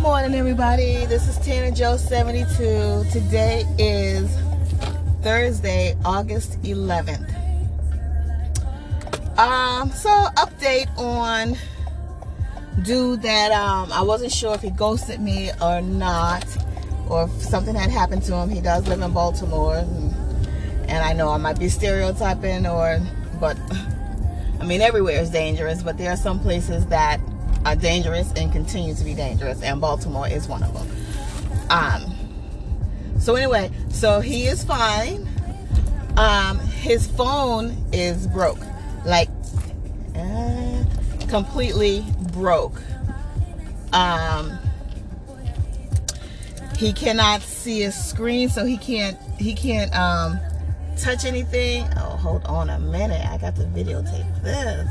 Good morning, everybody. This is Tana Jo 72. Today is Thursday, August 11th. Um, so update on dude that um I wasn't sure if he ghosted me or not, or if something had happened to him. He does live in Baltimore, and, and I know I might be stereotyping, or but I mean everywhere is dangerous, but there are some places that are dangerous and continue to be dangerous, and Baltimore is one of them. Um. So anyway, so he is fine. Um, his phone is broke, like uh, completely broke. Um, he cannot see his screen, so he can't he can't um touch anything. Oh, hold on a minute, I got to videotape this.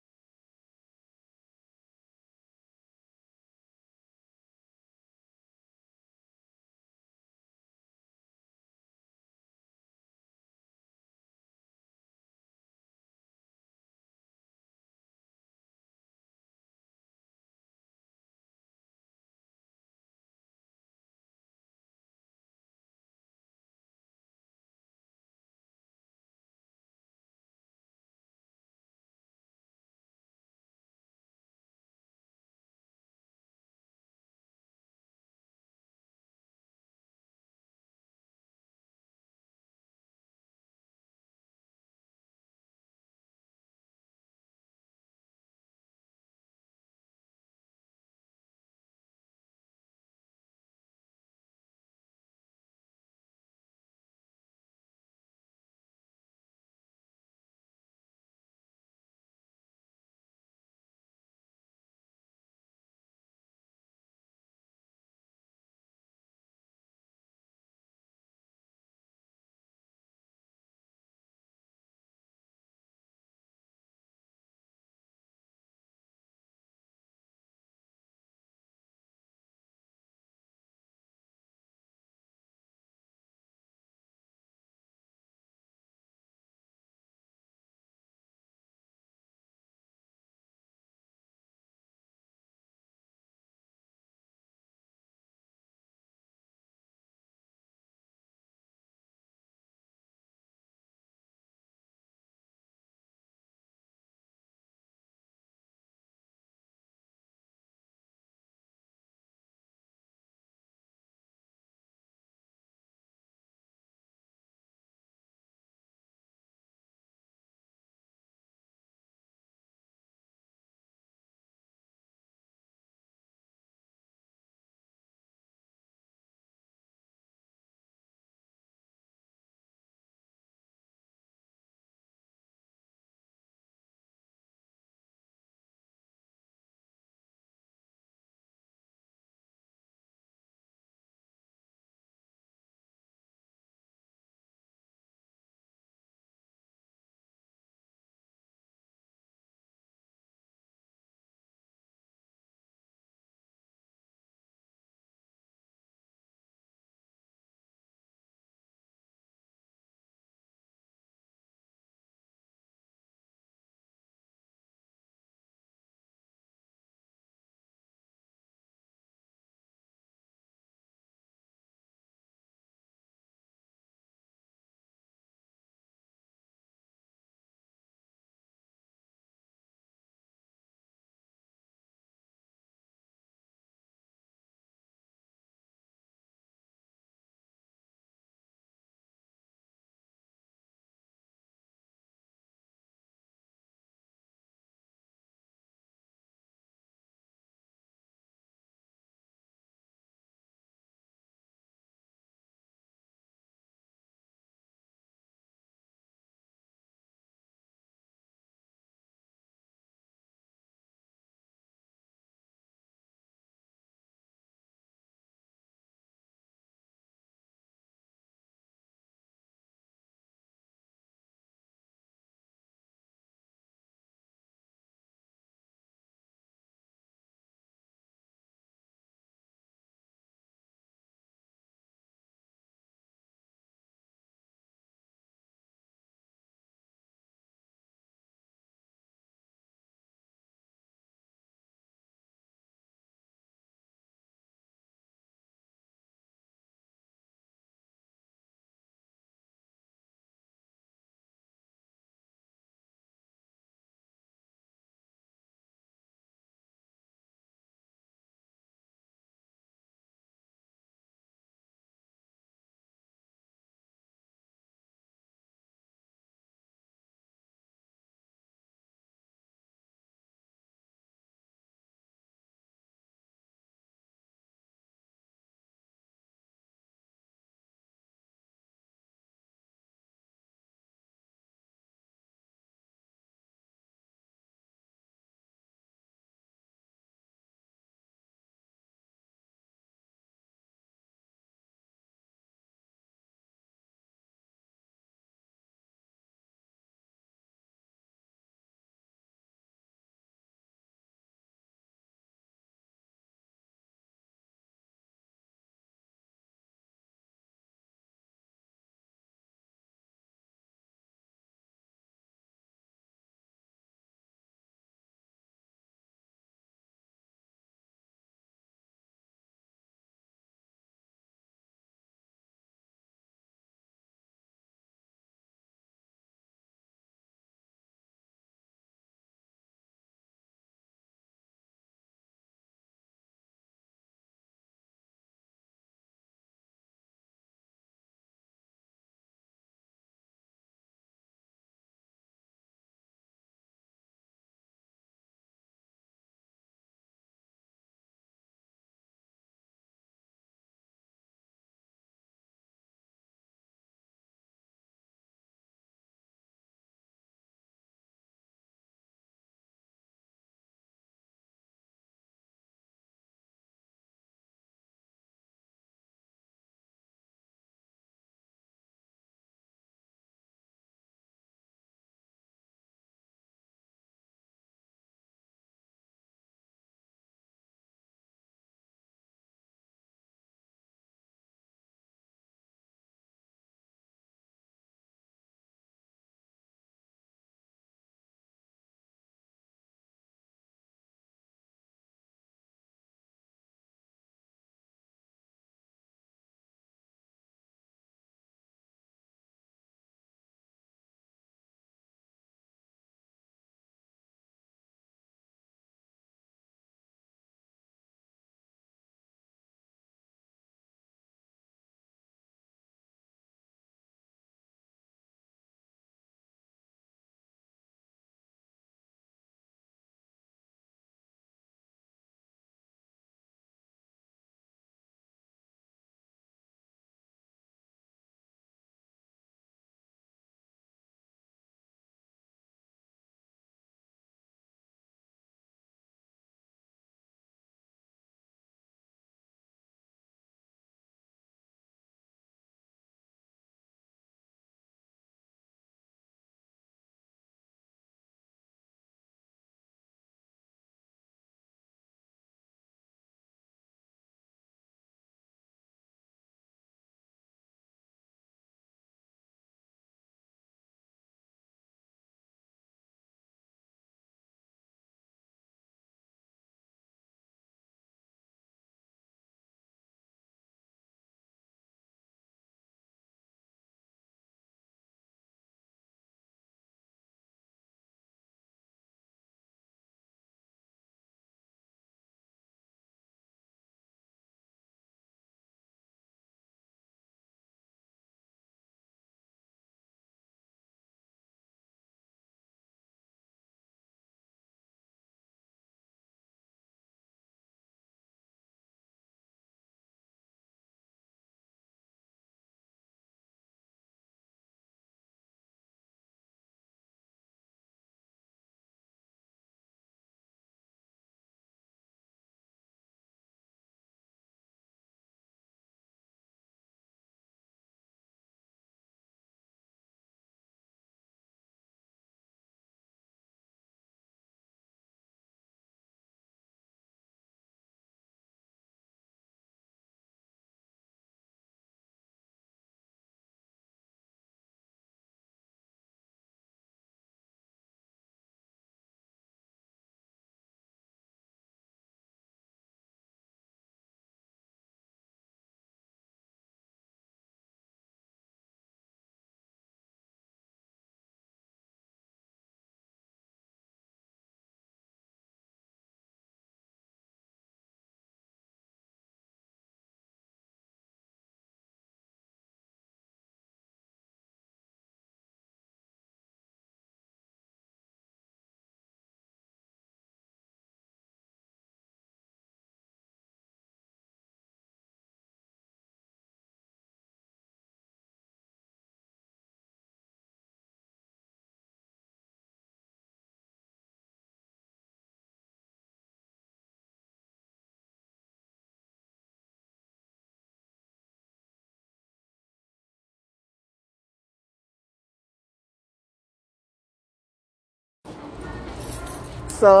So,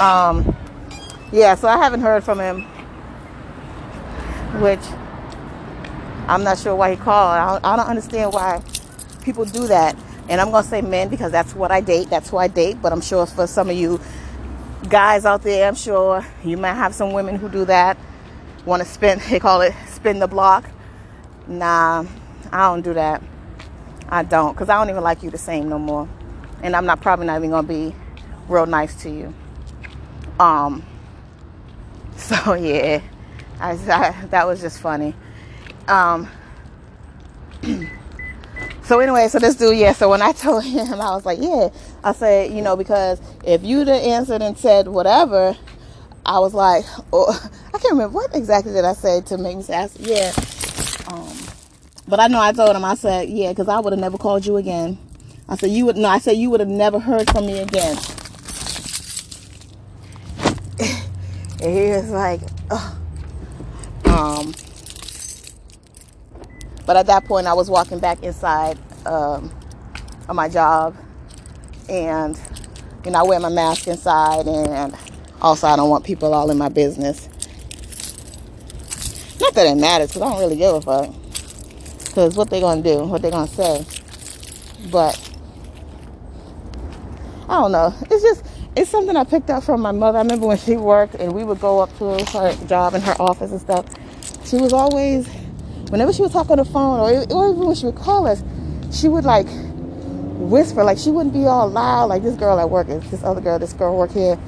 um, yeah, so I haven't heard from him, which I'm not sure why he called. I don't, I don't understand why people do that. And I'm going to say men because that's what I date. That's who I date. But I'm sure for some of you guys out there, I'm sure you might have some women who do that. Want to spin, they call it spin the block. Nah, I don't do that. I don't because I don't even like you the same no more. And I'm not probably not even going to be real nice to you. Um, so yeah, I, I, that was just funny. Um, so anyway, so this dude, yeah. So when I told him, I was like, yeah. I said, you know, because if you'd have answered and said whatever, I was like, oh, I can't remember what exactly did I say to make me say, yeah. Um, but I know I told him, I said, yeah, because I would have never called you again. I said, you would, no, I said, you would have never heard from me again. And he was like, oh. um, but at that point, I was walking back inside um, of my job, and you know, I wear my mask inside, and also I don't want people all in my business. Not that it matters, because I don't really give a fuck. Because what they gonna do, what they gonna say. But I don't know. It's just it's something I picked up from my mother. I remember when she worked, and we would go up to her job in her office and stuff. She was always whenever she would talk on the phone or, or even when she would call us, she would like whisper, like she wouldn't be all loud like this girl at work is this other girl, this girl work here,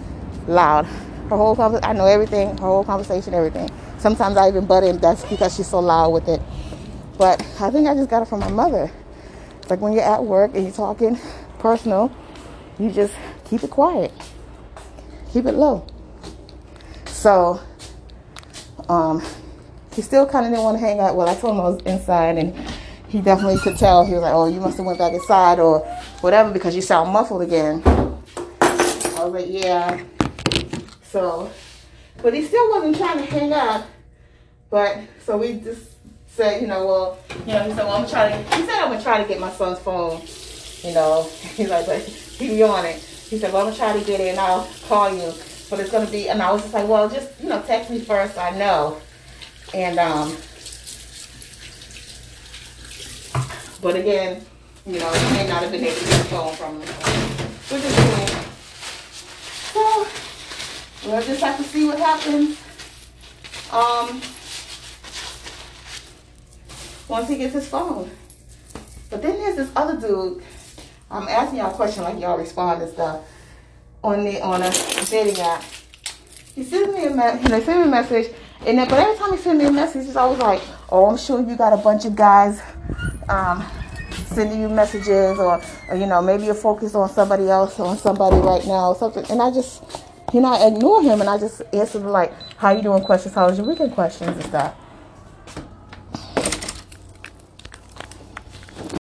loud. Her whole conversation, I know everything, her whole conversation, everything. Sometimes I even butt in, that's because she's so loud with it. But I think I just got it from my mother. It's like when you're at work and you're talking personal, you just keep it quiet. Keep it low. So, um, he still kind of didn't want to hang out. Well, I told him I was inside, and he definitely could tell. He was like, "Oh, you must have went back inside or whatever because you sound muffled again." I was like, "Yeah." So, but he still wasn't trying to hang up. But so we just said, you know, well, you know, he said, "Well, I'm trying to." He said, "I'm gonna try to get my son's phone." You know, he's like, "But he be on it." He said, "Well, I'm gonna try to get it, and I'll call you." But it's gonna be, and I was just like, "Well, just you know, text me first. I know." And um, but again, you know, you may not have been able to get a phone from him, which is cool. So we'll just have to see what happens. Um, once he gets his phone. But then there's this other dude. I'm asking y'all a question like y'all respond and stuff on the on a dating app. He sends me a message. He sent me a message and then, but every time he send me a message, he's always like, "Oh, I'm sure you got a bunch of guys um, sending you messages, or, or you know, maybe you're focused on somebody else, on somebody right now, or something." And I just, you know, I ignore him, and I just answer like, "How you doing?" questions, "How was your weekend?" questions and stuff.